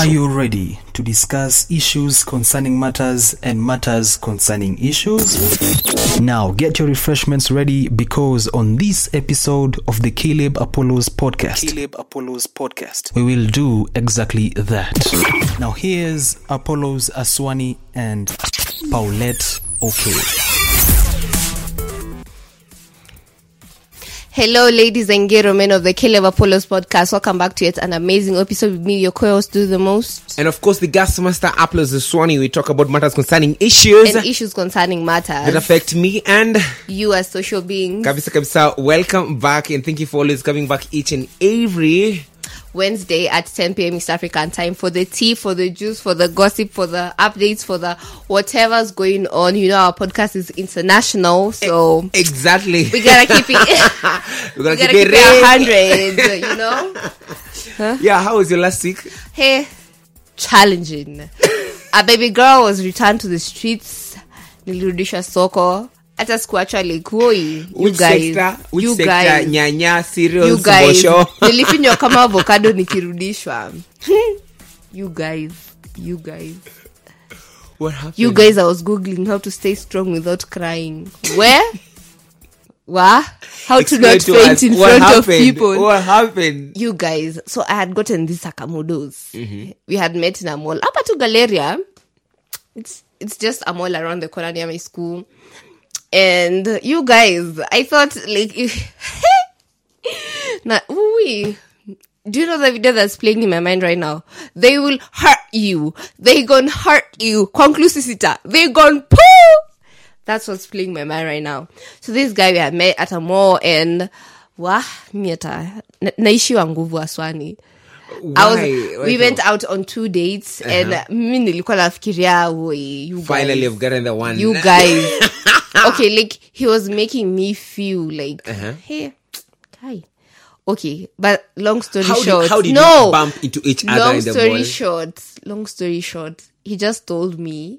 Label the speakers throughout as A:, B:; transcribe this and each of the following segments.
A: Are you ready to discuss issues concerning matters and matters concerning issues? Now get your refreshments ready because on this episode of the Caleb Apollos podcast, Caleb Apollos podcast, we will do exactly that. Now here's Apollos Aswani and Paulette Okay.
B: Hello, ladies and gentlemen of the Caleb Apollos podcast. Welcome back to yet an amazing episode with me, your co-host, Do the Most,
C: And of course, the gas master Apollos Aswani. We talk about matters concerning issues
B: and issues concerning matters that
C: affect me and
B: you as social beings.
C: Kabisa Kabisa. Welcome back and thank you for always coming back each and every.
B: Wednesday at 10 p.m. East African time for the tea, for the juice, for the gossip, for the updates, for the whatever's going on. You know, our podcast is international, so
C: Exactly.
B: we gotta keep it. We gotta
C: keep
B: keep
C: it
B: it
C: real.
B: 100, you know?
C: Yeah, how was your last week?
B: Hey, challenging. A baby girl was returned to the streets. Nilirudisha soko. Hata sikuacha.
C: Nyanya.
B: Nilifinywa kama avocado nikirudishwa. You guys. You guys.
C: What happened?
B: You guys, I was googling how to stay strong without crying. Where? What? How to not
C: to
B: faint
C: us
B: in
C: what
B: front of people.
C: What happened?
B: you guys so i had gotten these sakamodos
C: Mm-hmm.
B: we had met in a mall up to galeria it's it's just a mall around the corner near my school and you guys i thought like now ooh, do you know the video that's playing in my mind right now? They will hurt you. They gonna hurt you. Conclusisita they gonna poo! That's what's playing my mind right now. So this guy we had met at a mall and wah miata. Naishiwa nguvu aswani. I was,
C: Why? Why
B: we went out on two dates and uh-huh. mimi nilikuwa nafikiria you
C: Finally,
B: guys,
C: you've gotten the one.
B: you guys okay like he was making me feel like
C: Uh-huh.
B: hey guy okay but long story
C: How did- how did
B: no
C: you bump into each other
B: long
C: in the
B: story
C: mall?
B: short long story short he just told me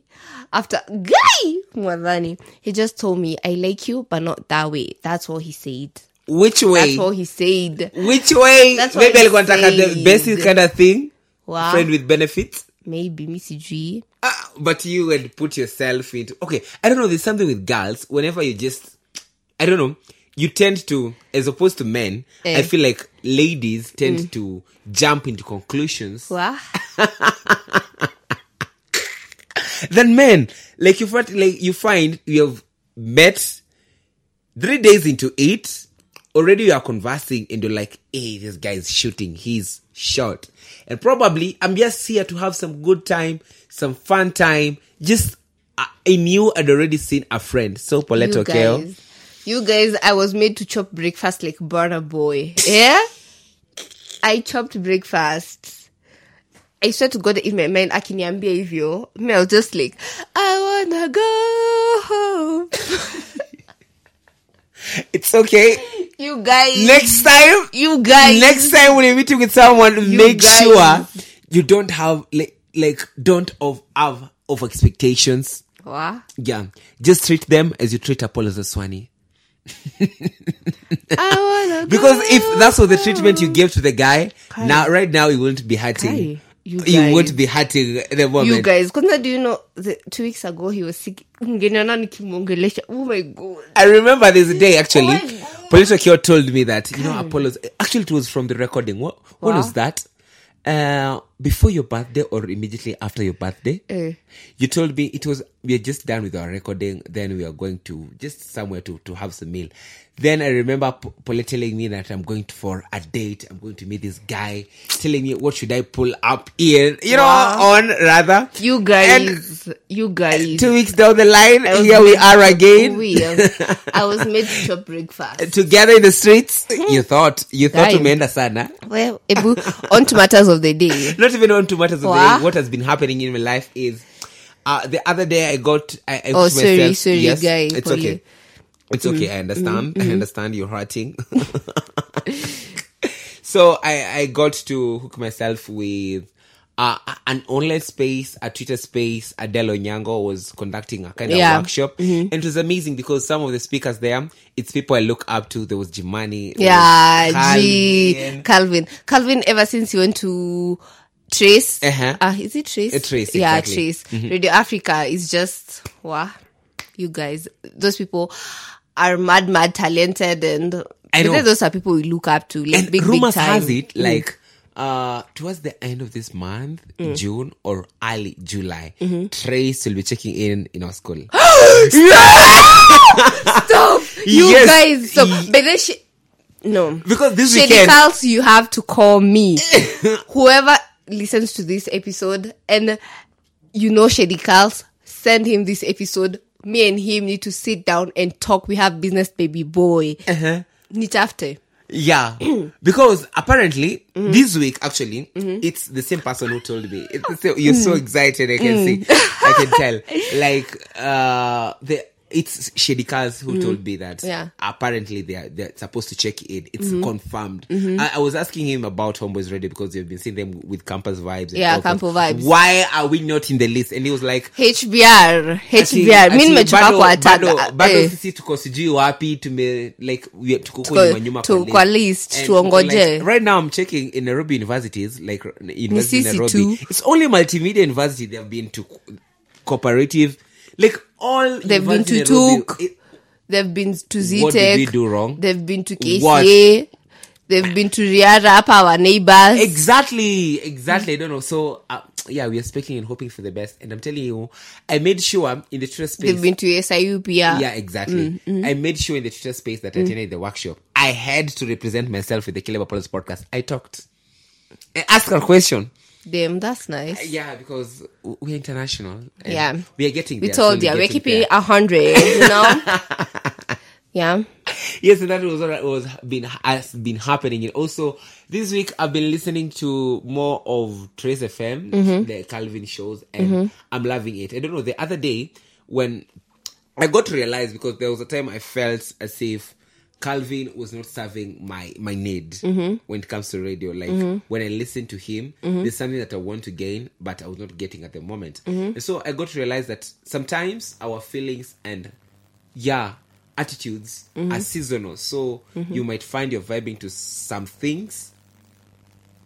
B: after guy mwadhani he just told me i like you but not that way that's what he said
C: Which way?
B: that's what he said
C: Which way?
B: That's what
C: Maybe alikuwa nataka the basic kind of thing.
B: Wow.
C: Friend with benefits.
B: Maybe mi sijui
C: Ah, but you would put yourself into okay i don't know there's something with girls whenever you just i don't know you tend to as opposed to men
B: Eh. Mm.
C: i feel like ladies tend to jump into conclusions than men like you find like you find you have met three days into it already you are conversing and you're like hey this guy is shooting. He's short and probably i'm just here to have some good time some fun time just i, I knew i'd already seen a friend. So Okeo.
B: guys you guys i was made to chop breakfast like Burna Boy. Yeah? I chopped breakfast. I swear to God in my mind akiniambia hivyo me I was just like I wanna go home
C: it's okay
B: you guys
C: next time
B: you guys
C: next time when you're meeting with someone make
B: guys.
C: sure you don't have like like don't of have of expectations
B: What?
C: Yeah, just treat them as you treat
B: Apollos Aswani.
C: Because if that's what the treatment you gave to the guy, now right now you won't be hurting.
B: Kai, you
C: you
B: guys.
C: won't be hurting the moment.
B: you guys kwanza do you know the two weeks ago he was sick oh my god
C: I remember this day actually.
B: Oh God.
C: Kyo told me that you know Apollo's actually it was from the recording. What when
B: Wow.
C: was that? Uh, before your birthday or immediately after your birthday?
B: Eh.
C: You told me it was we are just done with our recording. Then we are going to just somewhere to to have some meal. Then I remember P- Paulette telling me that I'm going to, for a date. I'm going to meet this guy. Telling me what should I pull up in, you know, on rather.
B: you guys you guys
C: Two weeks down the line, here we are again.
B: we, I was made to chop breakfast
C: together in the streets. You thought you thought
B: Time.
C: umeenda sana.
B: well ebu on to matters of the day
C: Not even on to matters of the day. What has been happening in my life is uh, the other day I got I, I
B: Oh, sorry,
C: myself,
B: sorry,
C: yes,
B: guy,
C: It's okay. It's okay. I understand. I understand you're hurting. so I I got to hook myself with uh, an online space, a Twitter space. Adelle Onyango was conducting a kind of
B: Yeah.
C: workshop, and it was amazing because some of the speakers there, it's people I look up to. There was Jimani,
B: yeah
C: Calvin.
B: calvin calvin ever since he went to Trace.
C: Uh-huh.
B: Uh, is it Trace?
C: Uh, Trace,
B: Yeah,
C: exactly. Mm-hmm.
B: Trace. Radio Africa is just wow. You guys, those people are mad, mad talented, and
C: I know.
B: those are people we look up to. Like
C: and
B: big,
C: rumors
B: big
C: has it like uh towards the end of this month june or early july trace will be checking in in our school
B: Stop, you
C: Yes.
B: guys. Stop.
C: Ye-
B: But then she, no,
C: because this
B: Shady
C: weekend
B: Carls, you have to call me. Whoever listens to this episode and you know Shady Carls, send him this episode. Me and him need to sit down and talk. We have business, baby boy.
C: Uh-huh.
B: Nitafte.
C: yeah because apparently
B: Mm-hmm.
C: this week actually it's the same person who told me it's the same, you're
B: Mm.
C: so excited i can see i can tell like uh the it's Shady Cars who told me that
B: Mm. Yeah. Mm-hmm.
C: apparently they are they're supposed to check in. It's confirmed. I, I was asking him about Homeboys Radio because you've been seeing them with campus vibes. and
B: Yeah, campus vibes.
C: Why are we not in the list? And he was like,
B: HBR. HBR. Mi
C: ati
B: nimechoka kuwataga.
C: bado- bado
B: Eh.
C: sisi tuko sijui wapi tume like we- tuko huko nyuma nyuma
B: tu-
C: kwa
B: kwa
C: list.
B: tuongoje.
C: like, right now i'm checking in nairobi universities like university in nairobi it's only multimedia university they have been to cooperative like all
B: They've been to Tuk. They've been to Zetech.
C: What did we do wrong?
B: They've been to
C: What?
B: KCA. They've been to Riara, our neighbors.
C: Exactly, exactly. I don't know. So, uh, yeah, we are speaking and hoping for the best. And I'm telling you, I made sure in the Twitter space.
B: They've been to SIU PR.
C: yeah, exactly. Mm, mm. I made sure in the Twitter space that I mm. attended the workshop. I had to represent myself with the Caleb Apollos podcast. I talked. I asked a question.
B: Them, that's nice.
C: Yeah, because we're international.
B: Yeah.
C: We are getting
B: We
C: there.
B: told
C: slowly
B: you, we're
C: getting
B: keeping a hundred, you know? yeah.
C: yes, and that was what was been has been happening. And also this week, I've been listening to more of Trace FM,
B: Mm-hmm.
C: the Calvin shows, and I'm loving it. I don't know. The other day when I got to realize because there was a time I felt as if Calvin was not serving my my need
B: Mm-hmm.
C: when it comes to radio. Like when I listen to him, there's something that I want to gain, but I was not getting at the moment.
B: Mm-hmm.
C: And so I got to realize that sometimes our feelings and yeah attitudes
B: Mm-hmm.
C: are seasonal so you might find you're vibing to some things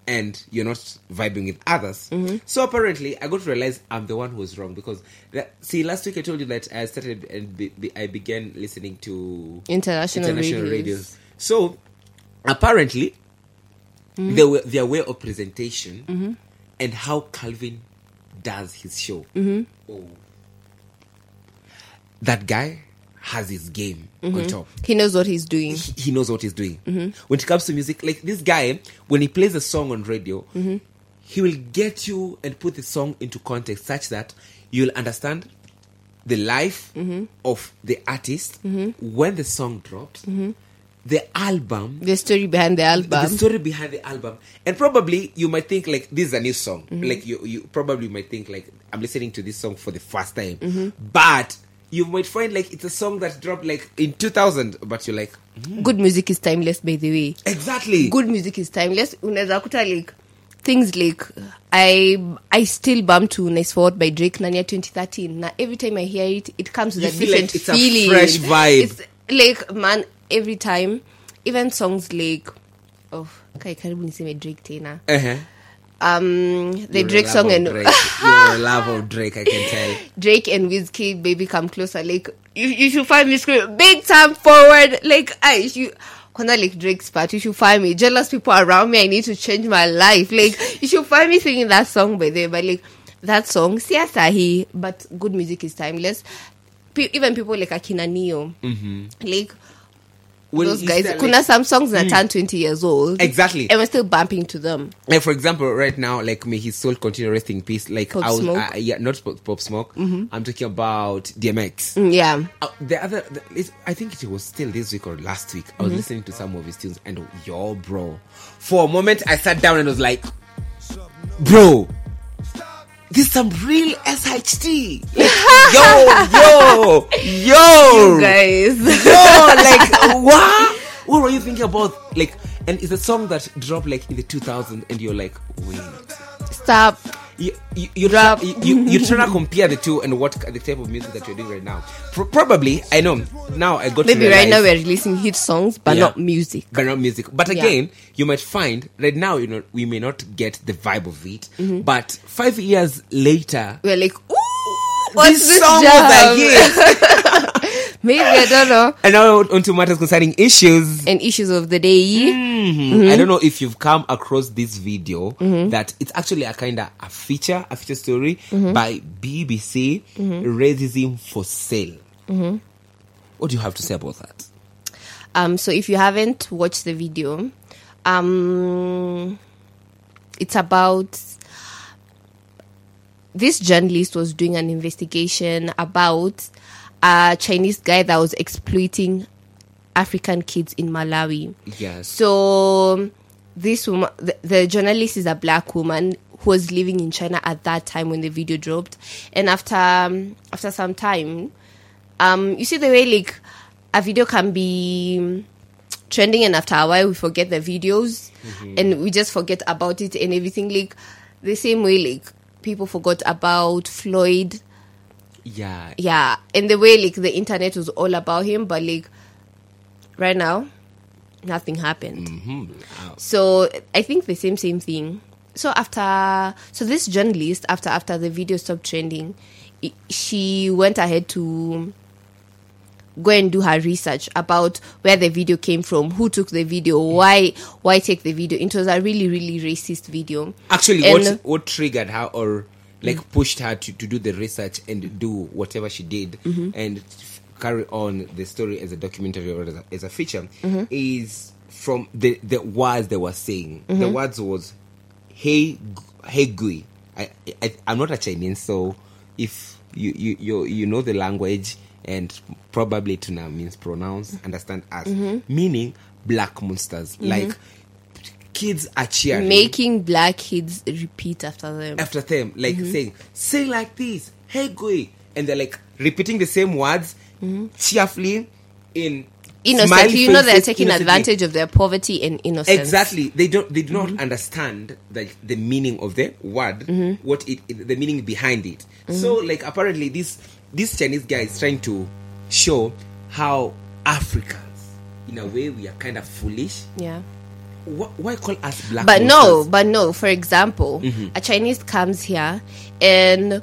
C: and you're not vibing with others
B: Mm-hmm.
C: so apparently i got to realize i'm the one who's wrong because that, see last week i told you that i started and be, be, i began listening to
B: International,
C: international
B: radios.
C: radios so apparently
B: Mm-hmm.
C: their, way- their way of presentation and how calvin does his show
B: Mm-hmm.
C: oh that guy has his game
B: Mm-hmm.
C: on top.
B: He knows what he's doing.
C: he he knows what he's doing. Mm-hmm. When it comes to music, like this guy, when he plays a song on radio, mm-hmm. he will get you and put the song into context such that you'll understand the life mm-hmm. of the artist when the song drops, the album,
B: The story behind the album, the
C: story behind the album, and probably you might think like this is a new song. Like you, you probably might think like I'm listening to this song for the first time, but you might find like it's a song that dropped like in 2000, but you're like
B: Good music is timeless, by the way.
C: exactly
B: Good music is timeless. Unaweza kuta like things like I I still bump to Nice for What by Drake Nanya 2013. Now every time I hear it, it comes with
C: You
B: a
C: feel
B: different
C: like it's a
B: feeling.
C: fresh vibe.
B: It's like man, every time, even songs like oh, kai karibu niseme Drake tena.
C: Uh-huh.
B: Um, the
C: You're
B: Drake song and
C: Drake. You're a love of Drake, I can tell.
B: Drake and Wizkid, baby, come closer. Like you, you should find me screaming big time forward. Like I, you, when I like Drake's part, you should find me. Jealous people around me, I need to change my life. Like you should find me singing that song by there. But like that song, siya Siasahi, but good music is timeless. Pe- even people like Akina Ne-Yo, like
C: Well,
B: those guys.
C: still,
B: Kuna some songs that turn twenty years old,
C: Exactly.
B: and we're still bumping to them.
C: like for example, right now, like may his soul continue resting peace. Like
B: Pop
C: I was,
B: Smoke.
C: uh, yeah, not pop, pop smoke. I'm talking about DMX.
B: Mm, Yeah,
C: Uh, the other, the, it's- I think it was still this week or last week. I was
B: Mm-hmm.
C: listening to some of his tunes, and yo, bro, for a moment I sat down and was like, bro, this is some real SHT. Like, yo, yo, yo,
B: guys.
C: yo, like what? What were you thinking about? Like, and it's a song that dropped like in the 2000s, and you're like, wait,
B: Stop.
C: You, you, you,
B: Rap.
C: you, you, you're trying to compare the two and what the type of music that you're doing right now. Pro- probably, I know now. I got
B: Maybe right now we're releasing hit songs, but
C: Yeah.
B: not music.
C: but not music. But
B: Yeah.
C: again, you might find right now, you know, we may not get the vibe of it,
B: Mm-hmm.
C: but five years later,
B: We're like, ooh, what's
C: this
B: this
C: song
B: jam?
C: was a hit.
B: Maybe I don't know.
C: and now on to matters concerning issues.
B: And issues of the day.
C: Mhm. I don't know if you've come across this video that it's actually a kind of a feature, a feature story by BBC, Racism for Sale. What do you have to say about that?
B: Um, so if you haven't watched the video, um, it's about this journalist was doing an investigation about a Chinese guy that was exploiting African kids in Malawi.
C: Yes.
B: So this woman, the, the journalist is a black woman who was living in China at that time when the video dropped, and after um, after some time, um, you see the way like a video can be trending, and after a while we forget the videos, and we just forget about it and everything. Like the same way, like people forgot about Floyd
C: yeah.
B: yeah and the way like the internet was all about him but like right now nothing happened. Mm-hmm. So i think the same same thing. So after so this journalist after after the video stopped trending she went ahead to go and do her research about where the video came from who took the video why why take the video. It was a really really racist video.
C: Actually,
B: And-
C: what what triggered her or like pushed her to, to do the research and do whatever she did mm-hmm. and f- carry on the story as a documentary or as a, as a feature mm-hmm. is from the the words they were saying. The mm-hmm. words was "Hey, hey, Gui." I, I I'm not a Chinese, so if you you you, you know the language and probably tuna means pronounce, understand us, meaning black monsters like. Kids are cheering
B: making black kids repeat after them
C: after them, like
B: Mm-hmm.
C: saying, say like this, hey gui. And they're like repeating the same words cheerfully in
B: Mm-hmm. you know they're taking
C: innocently.
B: advantage of their poverty and innocence
C: Exactly. They don't they do not
B: Mm-hmm.
C: understand like the meaning of the word, what it, it- the meaning behind it.
B: Mm-hmm.
C: So like apparently this this Chinese guy is trying to show how Africans in a way we are kind of foolish.
B: yeah
C: Wh- Why call us black?
B: but no but no for example
C: Mm-hmm.
B: a chinese comes here and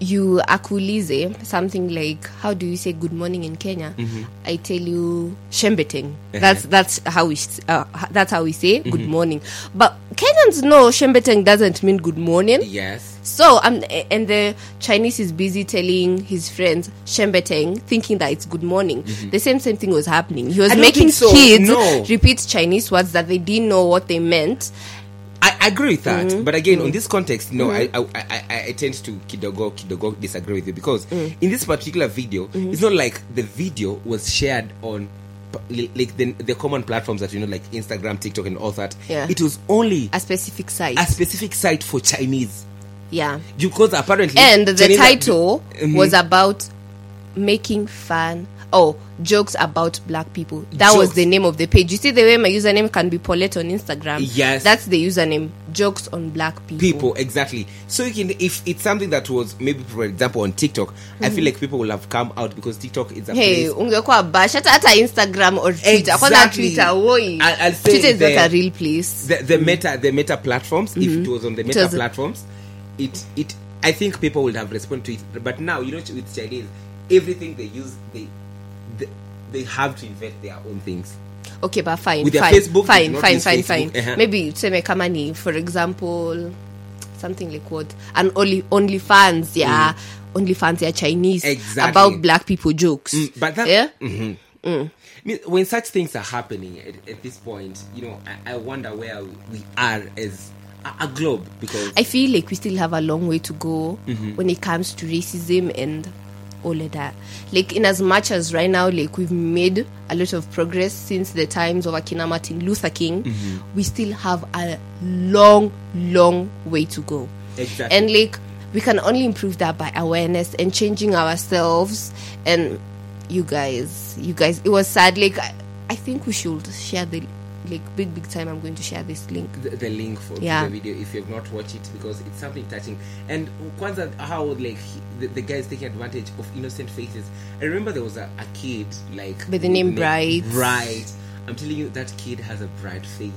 B: you akulize something like how do you say good morning in kenya
C: Mm-hmm.
B: i tell you shembeteng
C: Uh-huh.
B: that's that's how we uh, that's how we say
C: Mm-hmm.
B: good morning but kenyans know shembeteng doesn't mean good morning
C: Yes.
B: So um, and the Chinese is busy telling his friends Shembeteng, thinking that it's good morning. The same same thing was happening. He was
C: Mm-hmm.
B: Making
C: so.
B: kids
C: No.
B: repeat Chinese words that they didn't know what they meant.
C: I agree with that,
B: Mm-hmm.
C: but again, on this context, no, I, I, I I I tend to kidogo kidogo disagree with you because
B: Mm.
C: in this particular video,
B: Mm-hmm.
C: it's not like the video was shared on like the the common platforms that you know, like Instagram, TikTok, and all that.
B: Yeah.
C: It was only
B: A specific site.
C: a specific site for Chinese
B: yeah.
C: because apparently,
B: And the
C: Chinese are-
B: title
C: Mhm.
B: was about making fun oh jokes about black people. That was the name of the page. You see the way my username can be Paulette on Instagram.
C: Yes.
B: That's the username. Jokes on black people.
C: people exactly so you can if it's something that was maybe for example on tiktok i feel like people will have come out because tiktok is a
B: Mm-hmm. Hey, ungekuwa bash hata hata Instagram or Twitter. Kwanza
C: Exactly.
B: Twitter, woi.
C: I'll say
B: Twitter is
C: the-
B: not a real place.
C: the, the meta the meta platforms if it was on the meta
B: Mm-hmm.
C: platforms it it i think people would have responded to it but now you know with chinese everything they use they they, they have to invent their own things
B: Okay, but fine,
C: With
B: fine,
C: Facebook,
B: fine, fine, fine,
C: Facebook.
B: fine.
C: Uh-huh.
B: Maybe tuseme kama ni for example something like what an only only fans yeah only fans yeah Chinese
C: Mm. Exactly.
B: about black people jokes.
C: Mm, but that
B: yeah.
C: Mhm. I mean, when such things are happening at, at this point you know I, I wonder where we are as a, a globe because
B: I feel like we still have a long way to go
C: Mm-hmm.
B: when it comes to racism and all of that. Like, in as much as right now, like we've made a lot of progress since the times of Akina Martin Luther King,
C: Mm-hmm.
B: we still have a long, long way to go.
C: Exactly.
B: And like, we can only improve that by awareness and changing ourselves. And you guys, you guys, it was sad. Like, I, I think we should share the like big big time i'm going to share this link.
C: The, the link for
B: Yeah.
C: the video if you have not watched it because it's something touching. And kwanza how like the, the guy is taking advantage of innocent faces. I remember there was a, a kid like
B: By the name Bright.
C: bright. I'm telling you that kid has a bright face.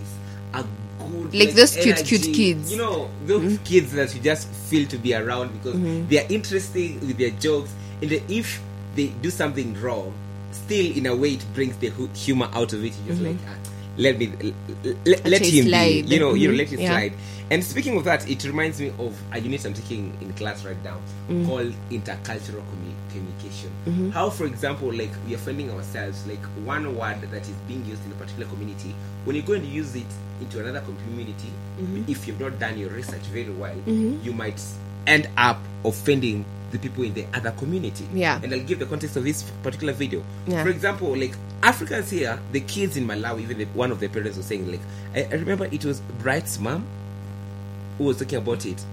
C: A good
B: Like those cute, cute kids. Mm-hmm.
C: you know those kids that you just feel to be around because they are interesting with their jokes. And if they do something wrong still in a way it brings the humor out of it. You're just like ah, let me let, let him
B: slide.
C: be you know you know let it
B: Yeah.
C: slide and speaking of that it reminds me of a unit i'm taking in class right now
B: Mm.
C: called intercultural commu- communication
B: Mm-hmm.
C: how for example like we are finding ourselves like one word that is being used in a particular community when you're going to use it into another community
B: Mm-hmm.
C: if you've not done your research very well you might end up offending the people in the other community
B: Yeah.
C: and i'll give the context of this particular video
B: Yeah.
C: for example like africans here the kids in malawi even the, one of the parents was saying like I, I remember it was bright's mom who was talking about it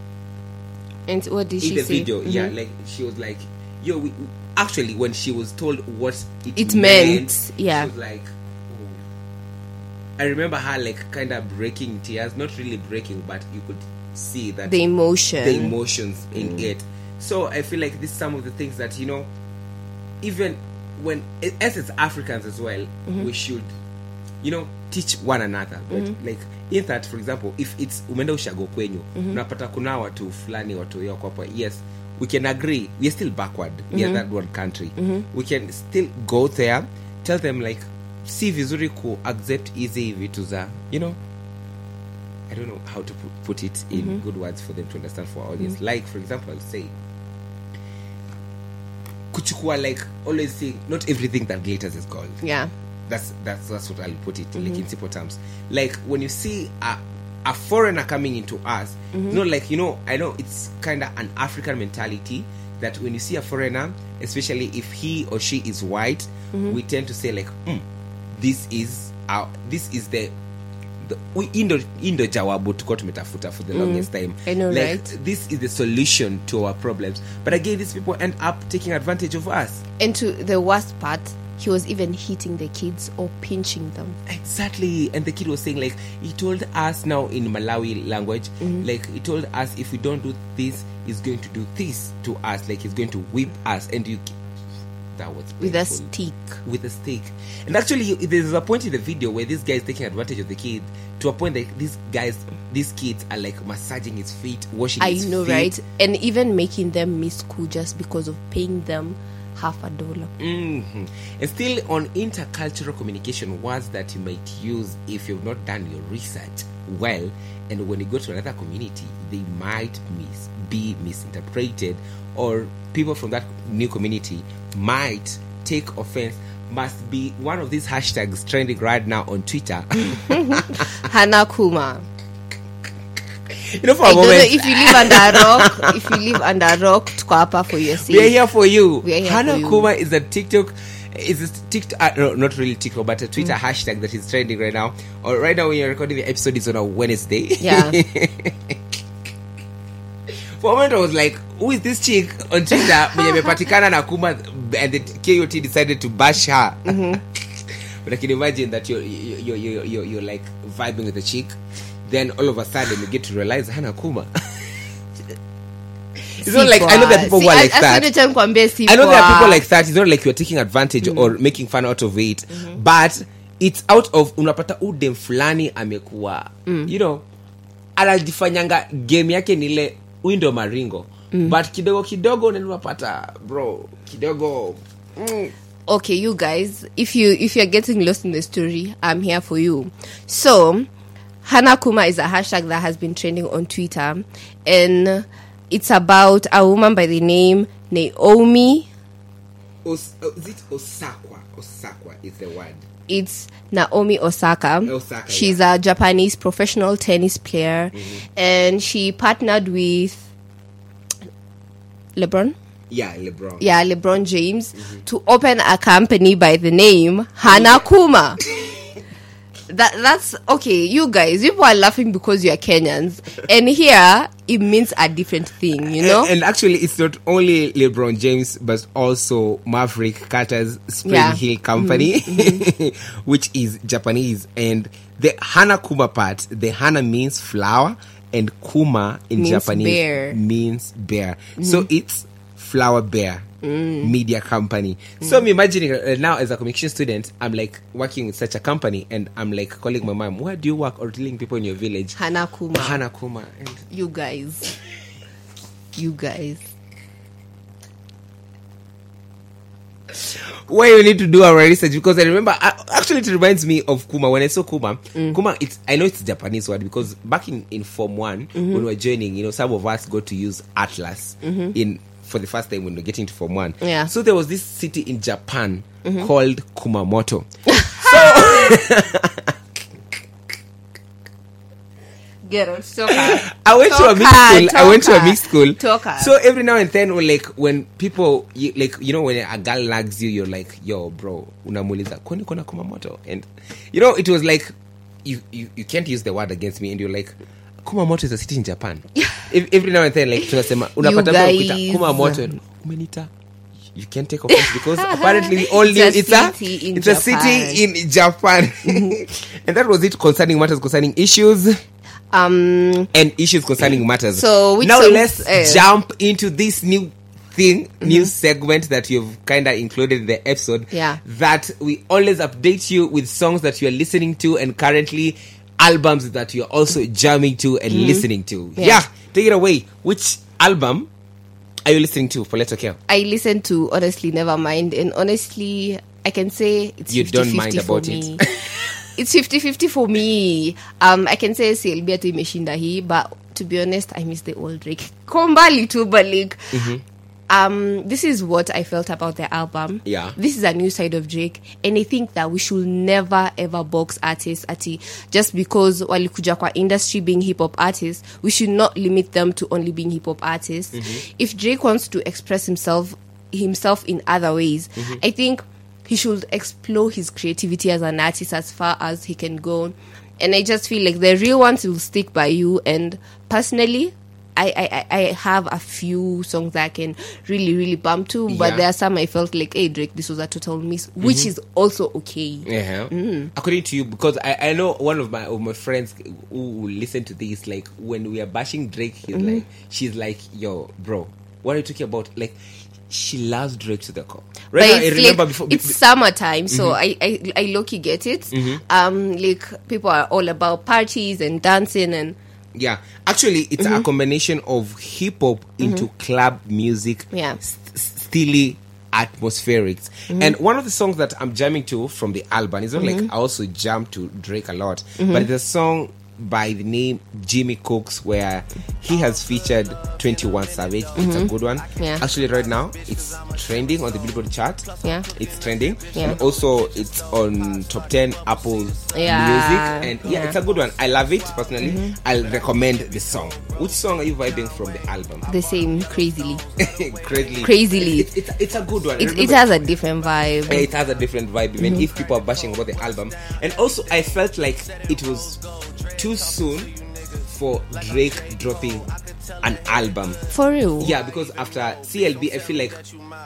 B: and what did she say?
C: in
B: she
C: the
B: say
C: video yeah
B: Mhm.
C: like she was like yo we, actually when she was told what it,
B: It meant, yeah.
C: she was like oh. i remember her like kind of breaking tears not really breaking but you could see that
B: the emotion
C: the emotions in
B: Mm.
C: it. So I feel like this is some of the things that you know, even when as as Africans as well,
B: Mm-hmm.
C: we should, you know, teach one another. But
B: Mm-hmm.
C: like in that, for example, if it's umeenda ushago kwenyu,
B: Mm-hmm.
C: unapata kuna watu fulani watu hapa, yes. We can agree. We are still backward. We
B: Mm-hmm.
C: are that one country. We can still go there, tell them like, si vizuri ku accept hizi vitu za, you know, I don't know how to put, put it in
B: Mm-hmm.
C: good words for them to understand for our audience. Like, for example, I'll say, kuchukua like always say, not everything that glitters is gold.
B: yeah
C: That's that's that's what I'll put it like in simple terms. Like when you see a a foreigner coming into us, it's not like you know. I know it's kind of an African mentality that when you see a foreigner, especially if he or she is white, we tend to say like, "Hmm, this is our this is the indo indo jawabu tuko tumetafuta for the mm, longest time
B: I know,
C: like,
B: right?
C: this is the solution to our problems but again these people end up taking advantage of us
B: and to the worst part he was even hitting the kids or pinching them
C: Exactly. And the kid was saying, like, he told us now in Malawi language, mm-hmm. like, he told us if we don't do this, he's going to do this to us. Like, he's going to whip us. And you. That was
B: with a stick.
C: With a stick. And actually, there's a point in the video where this guy is taking advantage of the kid to a point that these guys, these kids are like massaging his feet, washing his feet i
B: know
C: feet.
B: right? And even making them miss school just because of paying them half a dollar.
C: Hmm And still on intercultural communication, words that you might use if you've not done your research well, and when you go to another community, they might miss be misinterpreted, or people from that new community might take offense. Must be one of these hashtags trending right now on Twitter.
B: hanakuma
C: you know, for
B: I
C: a moment,
B: if you live under a rock if you live under a rock tuko hapa for your
C: we are
B: sake
C: here for you.
B: We are here
C: Hannah
B: for you.
C: Kuma is a TikTok. Is a TikTok, uh, no, not really TikTok, but a Twitter
B: Mm.
C: hashtag that is trending right now. Or right now, when you're recording the episode, is on a Wednesday.
B: Yeah.
C: For a moment, I was like, "Who is this chick on tinder mwenye amepatikana na Kuma, and the KOT decided to bash her.
B: Mm-hmm.
C: but I can imagine that you're you're, you're you're you're like vibing with the chick, then all of a sudden you get to realize hana Kuma. it's not like I know that people who are like that.
B: nikwambie si
C: I know there are people like that. It's not like you're taking advantage or making fun out of it, but it's out of unapata udem fulani amekuwa you know anajifanyanga game yake nile windo maringo. But kidogo kidogo nani unapata bro kidogo mm,
B: okay you guys if you if you're getting lost in the story i'm here for you. So hana kuma is a hashtag that has been trending on twitter and it's about a woman by the name naomi
C: Os, oh, is it osakwa? Osakwa is the word
B: it's naomi osaka.
C: Osaka,
B: she's a japanese professional tennis player. Mm-hmm. And she partnered with lebron?
C: Yeah lebron.
B: Yeah, LeBron James, mm-hmm. to open a company by the name Hanakuma. that that's okay. You guys, people are laughing because you are Kenyans, and here it means a different thing. You know,
C: And, and actually, it's not only LeBron James, but also Maverick Carter's Spring
B: Yeah.
C: Hill Company, which is Japanese. And the Hana Kuma part, the Hana means flower, and Kuma in
B: Means
C: Japanese
B: bear. Mm-hmm.
C: means bear. So it's Flower Bear
B: Mm.
C: Media Company. So I'm imagining uh, now as a communication student, I'm like working with such a company, and I'm like calling my mom, "Where do you work?" or telling people in your village,
B: Hanakuma.
C: Hana Kuma. And
B: you guys, you guys.
C: why you need to do our research because I remember actually it reminds me of Kuma when I saw Kuma. Kuma, it's I know it's a Japanese word because back in, in Form One when we were joining, you know, some of us got to use Atlas in for the first time when we were getting to Form One.
B: Yeah.
C: So there was this city in Japan mm-hmm. called Kumamoto.
B: Get on, Talker.
C: I went to a mixed
B: Talker,
C: school. I went to a
B: talker,
C: mixed school.
B: talker.
C: So every now and then, when like when people you, like you know when a girl lags you, you're like, "Yo, bro, unamuliza kwani kuna kumamoto?" And you know it was like you, you you can't use the word against me, and you're like. Kumamoto is a city in Japan. Every now and then, like tunasema unapata mtu anakuita
B: guys.
C: Kumamoto, umenita you can't take offense because apparently we all
B: It's
C: knew
B: a
C: it's a
B: city in
C: it's a
B: Japan.
C: city in Japan, and that was it concerning matters concerning issues
B: Um,
C: and issues concerning matters.
B: So,
C: now
B: songs,
C: let's
B: uh,
C: jump into this new thing, new segment that you've kind of included in the episode.
B: Yeah.
C: That we always update you with songs that you are listening to and currently albums that you're also jamming to and listening to.
B: Mm-hmm. Yeah.
C: Yeah. take it away. Which album are you listening to for Let's Okay?
B: I listen to honestly Nevermind, and honestly, I can say it's
C: You
B: 50
C: don't mind about it.
B: it's 50 50 for me. Um, I can say CLB atu imeshinda hii, but to be honest, I miss the old Drake. Kombali too, but like,
C: Mm-hmm.
B: Um, this is what I felt about the album.
C: Yeah.
B: This is a new side of Drake, and I think that we should never ever box artists ati just because walikuja kwa industry being hip hop artists, we should not limit them to only being hip hop artists. If Drake wants to express himself himself in other ways, I think he should explore his creativity as an artist as far as he can go. And I just feel like the real ones will stick by you. And personally, I, I, I I have a few songs that I can really, really bump to, but
C: Yeah.
B: there are some I felt like, hey, Drake, this was a total miss, which is also okay.
C: Yeah.
B: Mm-hmm.
C: According to you, because I, I know one of my of my friends who will listen to this, like when we are bashing Drake, he's
B: Mm-hmm.
C: like, she's like, yo, bro, what are you talking about? Like, she loves Drake to the core. Right
B: but
C: now, I
B: it's
C: remember
B: like,
C: before.
B: it's summertime, so I, I I low key get it. Um, like people are all about parties and dancing and
C: yeah, actually, it's
B: Mm-hmm.
C: a combination of hip hop into club music.
B: Yeah.
C: st- stilly atmospherics.
B: Mm-hmm.
C: And one of the songs that I'm jamming to from the album is not
B: Mm-hmm.
C: like I also jam to Drake a lot, but the song by the name Jimmy Cooks where he has featured 21 Savage. It's a good one.
B: Mm-hmm. Yeah.
C: Actually, right now it's trending on the Billboard chart.
B: Yeah.
C: It's trending.
B: Yeah.
C: And also it's on top 10 Apple
B: Yeah.
C: Music. And yeah,
B: Yeah. Mm-hmm.
C: it's a good one. I love it personally. I'll recommend the song. Which song are you vibing from the album?
B: the same crazily.
C: Crazily.
B: Crazily.
C: It's, it's, it's a good one.
B: It, it has a different vibe.
C: it has a different vibe even if people are bashing about the album and also i felt like it was too soon for drake dropping an album.
B: For real.
C: yeah because after clb i feel like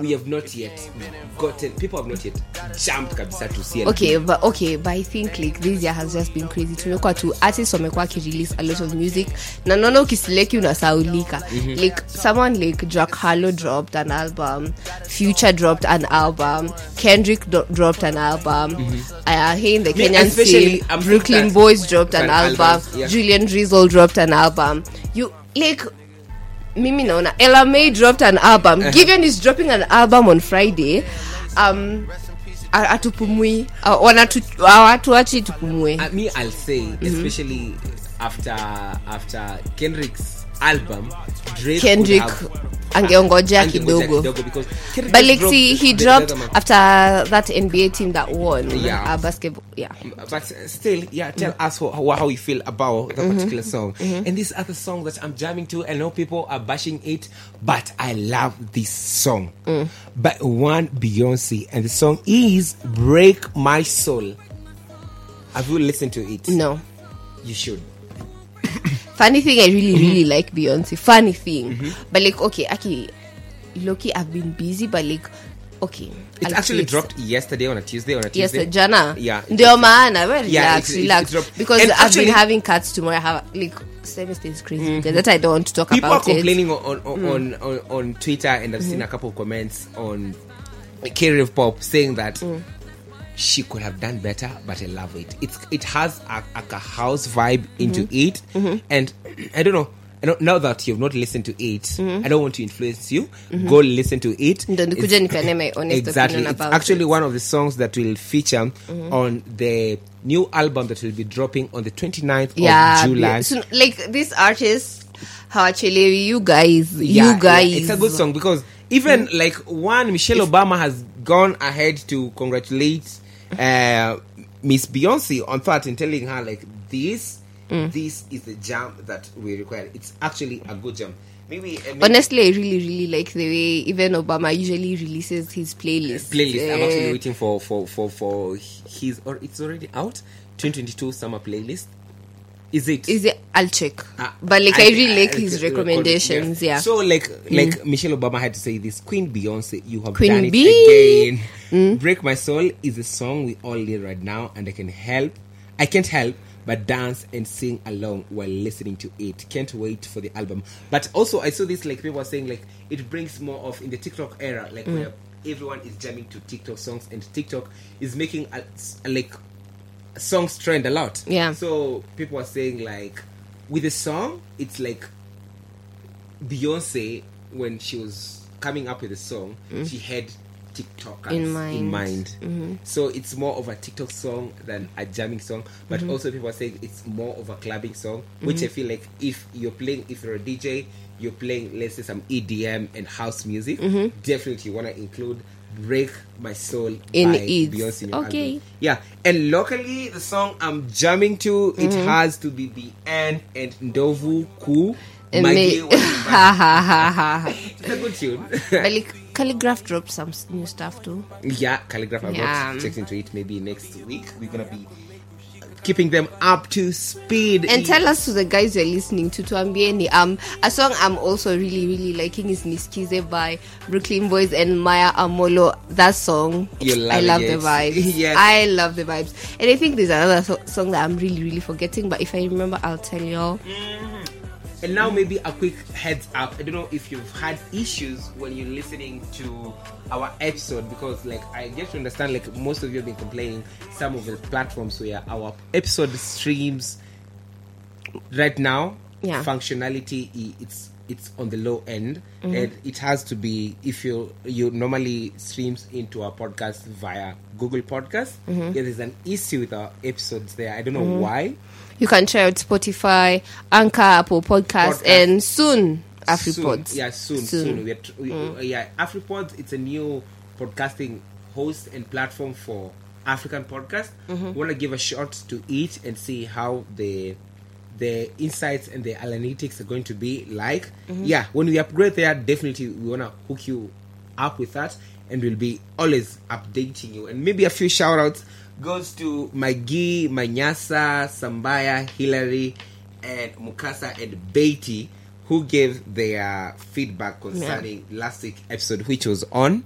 C: we have not yet gotten people have not yet jumped kabisa to clb
B: okay but okay but i think like this year has just been crazy. Tumekuwa tu artists wamekuwa wakirelease a lot of music. Na naona ukisileki unasaulika. Like someone like jack harlow dropped an album. Future dropped an album. Kendrick do- dropped an album. Uh, hey in the kenyan
C: especially,
B: scene. Brooklyn boys dropped an
C: an
B: album.
C: album, yeah.
B: julian drizzle dropped an album. You like mimi naona ella may dropped an album. Given is dropping an album on friday. Um atupumui A- wanatu- hawatuachi tupumue.
C: Uh, me i'll say
B: Mm-hmm.
C: especially after after kendrick's album drake
B: kendrick angeongojea
C: angengojea
B: kidogo but like
C: dropped
B: see he
C: the- the
B: dropped after that nba team that won uh,
C: Yeah.
B: uh, basketball yeah
C: but still, yeah, tell us how, how, you feel about that mm-hmm. particular song. Mm-hmm. And this other song that I'm jamming to, I know people are bashing it, but I love this song mm. by one Beyonce, and the song is "Break My Soul." Have you listened to it?
B: No.
C: You should.
B: Funny thing, I really,
C: Mm-hmm.
B: really like Beyonce. Funny thing. But like, okay, actually, Loki, I've been busy, but like, okay.
C: It actually dropped yesterday on a Tuesday. On a
B: Yes,
C: Tuesday.
B: jana.
C: Yeah.
B: Ndio maana, well,
C: Yeah,
B: relax,
C: it- it- it
B: relax.
C: dropped.
B: because
C: And
B: I've
C: actually-
B: been having cuts tomorrow. I have like semester is crazy because that I don't want to talk
C: Mm-hmm. People are
B: about it. Mm.
C: complaining on on, on, on on Twitter, and I've
B: Mm-hmm.
C: seen a couple of comments on Kerry of Pop saying that
B: Mm.
C: She could have done better, but I love it. It's it has a, a house vibe into
B: Mm-hmm.
C: it, and I don't know. I don't, now that you've not listened to it,
B: Mm-hmm.
C: I don't want to influence you. Go listen to it. It's-
B: nipeane my honest
C: exactly. It's actually
B: it. Mm-hmm.
C: one of the songs that will feature on the new album that will be dropping on the 29th
B: yeah,
C: of July.
B: so, like this artist, Hawachelewi, you guys,
C: Yeah,
B: you guys.
C: yeah, it's a good song because even like one Michelle Obama has gone ahead to congratulate uh, Miss Beyonce on that and telling her like this,
B: Mm.
C: this is the jam that we require. It's actually a good jam. Maybe, uh, maybe
B: Honestly, I really, really like the way even Obama usually releases his playlist.
C: playlist. I'm actually
B: Eh,
C: waiting for for for for his or it's already out. 2022 summer playlist. Is it?
B: Is it? I'll check.
C: Ah,
B: but like, I, really like
C: I
B: his recommendations. Yeah. Mm.
C: So like like Michelle Obama had to say this Queen Beyonce, you have
B: Queen
C: done it
B: Bee. Mm.
C: again. Break My Soul is a song we all need right now, and I can help. I can't help but dance and sing along while listening to it. Can't wait for the album. But also, I saw this like people were saying like it brings more of in the TikTok era, like
B: Mm.
C: where everyone is jamming to TikTok songs, and TikTok is making a, a, like songs trend a lot.
B: Yeah.
C: So people are saying like with the song, it's like Beyonce when she was coming up with the song, mm. she had TikTokers
B: In mind.
C: In mind. Mm-hmm. So it's more of a TikTok song than a jamming song. But mm-hmm. also people are saying it's more of a clubbing song, which mm-hmm. I feel like if you're playing, if you're a DJ, you're playing let's say some EDM and house music, definitely you want to include "Break My Soul"
B: In
C: by
B: it.
C: Beyonce. in
B: Okay.
C: album. Yeah, and locally, the song I'm jamming to, it mm. has to be the N and Ndovu Kuu.
B: And
C: Maggie Wamba.
B: ha ha ha ha. ha.
C: It's a good tune.
B: But like, Kaligraph dropped some new stuff too.
C: yeah, Kaligraph. I've
B: Yeah.
C: not checked into it. Maybe next week we're gonna be keeping them up to speed.
B: And tell us to the guys you're listening to, To tuambieni. Um, a song I'm also really, really liking is Niskize by Brooklyn Boys and Maya Amolo. That song,
C: You're
B: I love
C: it.
B: the vibes.
C: Yes.
B: I love the vibes. And I think there's another so- song that I'm really, really forgetting, but if I remember, I'll tell y'all.
C: And now maybe a quick heads up. I don't know if you've had issues when you're listening to our episode because like I get to understand like most of you have been complaining some of the platforms where our episode streams right now
B: Yeah.
C: functionality it's it's on the low end. Mm-hmm. And it has to be if you you normally streams into our podcast via Google Podcast mm-hmm. there is an issue with our episodes there. I don't know mm-hmm. why
B: You can try out Spotify, Anchor, Apple Podcast,
C: Podcast.
B: and soon AfriPods.
C: Soon, yeah, soon,
B: Soon.
C: soon. We are tr- we, uh, yeah, AfriPods. It's a new podcasting host and platform for African podcasts.
B: Mm-hmm.
C: We want to give a shot to it and see how the the insights and the analytics are going to be like.
B: Mm-hmm.
C: Yeah, when we upgrade there, definitely we want to hook you up with that, and we'll be always updating you. And maybe a few shout outs goes to Magi, Manyasa, Sambaya, Hillary, and Mukasa and Beatty, who gave their feedback concerning last week episode, which was on.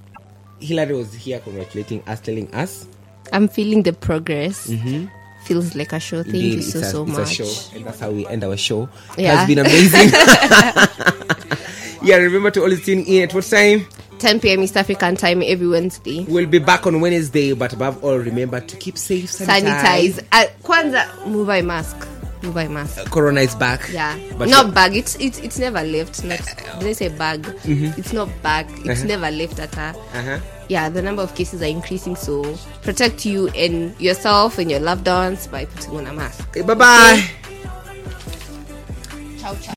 C: Hillary was here congratulating us, telling us
B: I'm feeling the progress. Mm-hmm. Feels like a show. Thank you so,
C: a,
B: so
C: it's
B: much.
C: a show, and that's how we end our show. It has been amazing. yeah, remember to always tune in at what time?
B: 10 p.m. East African time every Wednesday.
C: We'll be back on Wednesday, but above all, remember to keep safe, sanitize.
B: Sanitize. Uh, Kwanza, move by mask. Move by mask.
C: Corona is back.
B: Yeah,
C: but
B: not bag. It's it's it's never left. Not did I say bag?
C: Mm-hmm.
B: It's not bag. It's never left at her.
C: Uh-huh.
B: Yeah, the number of cases are increasing. So protect you and yourself and your loved ones by putting on a mask.
C: Bye bye.
B: Ciao ciao.